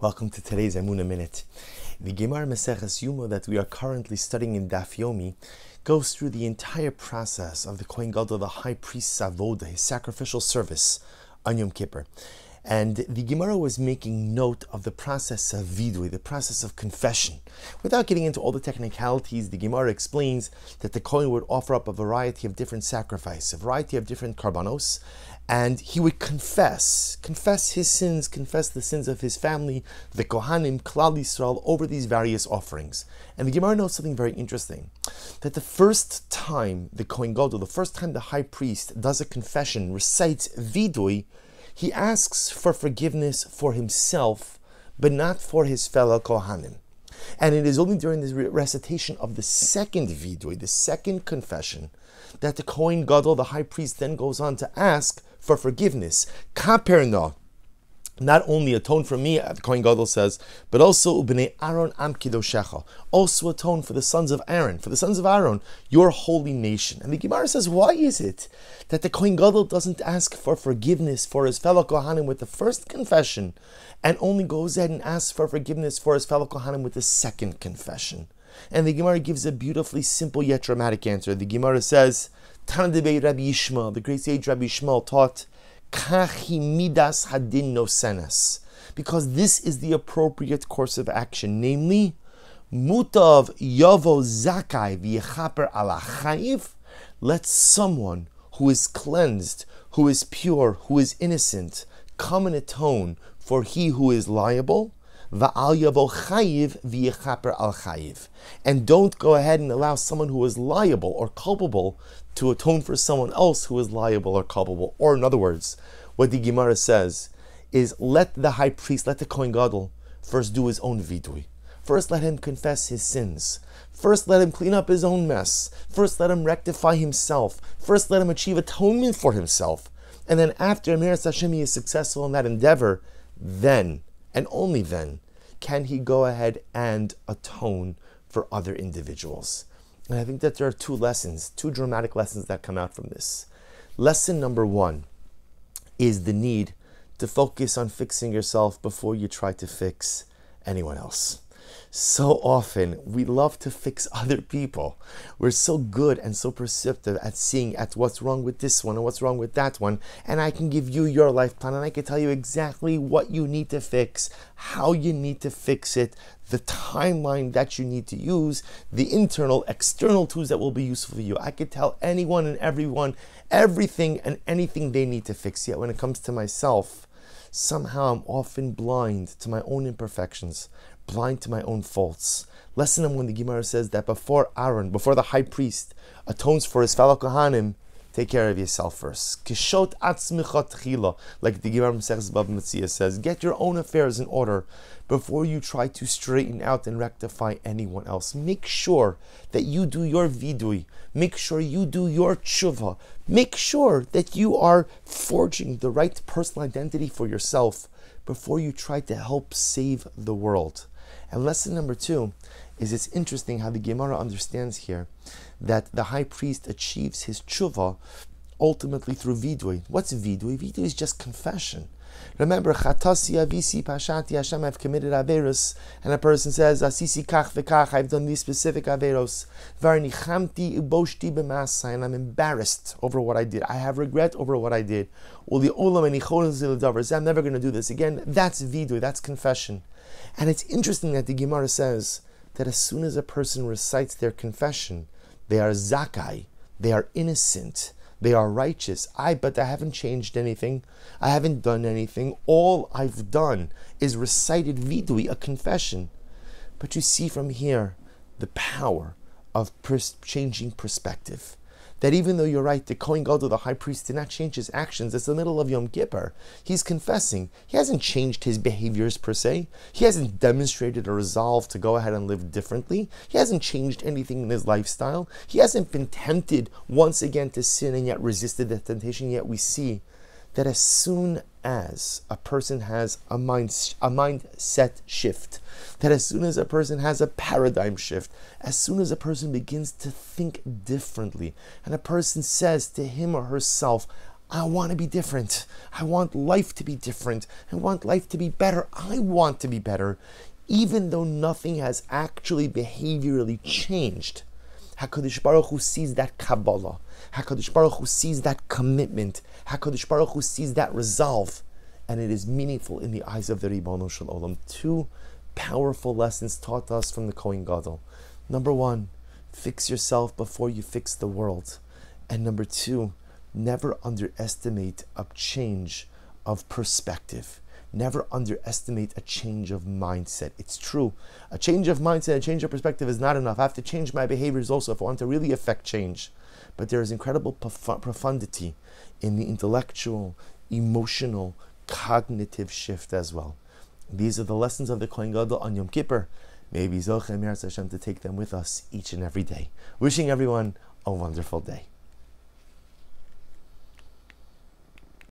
Welcome to today's Emuna Minute. The Gemara Maseches Yuma that we are currently studying in Daf Yomi goes through the entire process of the Kohen Gadol, the high priest's avoda, his sacrificial service on Yom Kippur. And the Gemara was making note of the process of vidui, the process of confession. Without getting into all the technicalities, the Gemara explains that the Kohen would offer up a variety of different sacrifices, a variety of different karbanos, and he would confess, confess his sins, confess the sins of his family, the Kohanim, Klal Yisrael, over these various offerings. And the Gemara knows something very interesting, that the first time the Kohen Gadol, the first time the high priest does a confession, recites vidui, he asks for forgiveness for himself, but not for his fellow Kohanim. And it is only during the recitation of the second vidui, the second confession, that the Kohen Gadol, the high priest, then goes on to ask for forgiveness. Kaperna, not only atone for me, the Kohen Gadol says, but also ubnei Aaron am. Also atone for the sons of Aaron, for the sons of Aaron, your holy nation. And the Gemara says, why is it that the Kohen Gadol doesn't ask for forgiveness for his fellow Kohanim with the first confession, and only goes ahead and asks for forgiveness for his fellow Kohanim with the second confession? And the Gemara gives a beautifully simple yet dramatic answer. The Gemara says, Tanadebe Rabbi Yishmael, the great sage Rabbi Yishmael taught, Because this is the appropriate course of action, namely, mutav yavo zakai v'yechaper alachayiv. Let someone who is cleansed, who is pure, who is innocent, come and atone for he who is liable. Va'al yavo chayiv v'yechaper al chayiv. And don't go ahead and allow someone who is liable or culpable to atone for someone else who is liable or culpable. Or, in other words, what the Gemara says is let the high priest, let the Kohen Gadol, first do his own vidui. First, let him confess his sins. First, let him clean up his own mess. First, let him rectify himself. First, let him achieve atonement for himself. And then, after Amir Hashem is successful in that endeavor, then, and only then, can he go ahead and atone for other individuals. And I think that there are two lessons, two dramatic lessons that come out from this. Lesson number one is the need to focus on fixing yourself before you try to fix anyone else. So often we love to fix other people. We're so good and so perceptive at seeing at what's wrong with this one and what's wrong with that one. And I can give you your life plan and I can tell you exactly what you need to fix, how you need to fix it, the timeline that you need to use, the internal, external tools that will be useful for you. I could tell anyone and everyone everything and anything they need to fix. Yet when it comes to myself, somehow I'm often blind to my own imperfections, blind to my own faults. Lesson when the Gemara says that before Aaron, before the high priest atones for his fellow Kohanim, take care of yourself first. Kishot atzmicha like the Gemara Metzia says, get your own affairs in order before you try to straighten out and rectify anyone else. Make sure that you do your vidui. Make sure you do your tshuva. Make sure that you are forging the right personal identity for yourself before you try to help save the world. And lesson number two is it's interesting how the Gemara understands here that the high priest achieves his tshuva ultimately through vidui. What's vidui? Vidui is just confession. Remember, chatasi avisi pashati Hashem, I've committed averus, and a person says, asisi kach v'kach, I've done these specific averos. Varnichamti uboshti b'masai, and I'm embarrassed over what I did. I have regret over what I did. Uli olam and I'm never going to do this again. That's vidui, that's confession. And it's interesting that the Gemara says that as soon as a person recites their confession, they are zakai, they are innocent, they are righteous. I, but I haven't changed anything. I haven't done anything. All I've done is recited vidui, a confession. But you see from here the power of pers- changing perspective that even though you're right, the Kohen Gadol, the high priest, did not change his actions. It's the middle of Yom Kippur. He's confessing. He hasn't changed his behaviors per se. He hasn't demonstrated a resolve to go ahead and live differently. He hasn't changed anything in his lifestyle. He hasn't been tempted once again to sin and yet resisted the temptation. Yet we see that as soon as a person has a mind a mindset shift, that as soon as a person has a paradigm shift, as soon as a person begins to think differently, and a person says to him or herself, I want to be different. I want life to be different. I want life to be better. I want to be better, even though nothing has actually behaviorally changed. Hakadosh Baruch Hu sees that Kabbalah. Hakadosh Baruch Hu sees that commitment. Hakadosh Baruch Hu sees that resolve, and it is meaningful in the eyes of the Ribono Shel Olam. Two powerful lessons taught us from the Kohen Gadol. Number one, fix yourself before you fix the world, and number two, never underestimate a change of perspective. Never underestimate a change of mindset. It's true. A change of mindset, a change of perspective is not enough. I have to change my behaviors also if I want to really affect change. But there is incredible profundity in the intellectual, emotional, cognitive shift as well. These are the lessons of the Kohen Gadol on Yom Kippur. Maybe Zochem Hashem to take them with us each and every day. Wishing everyone a wonderful day.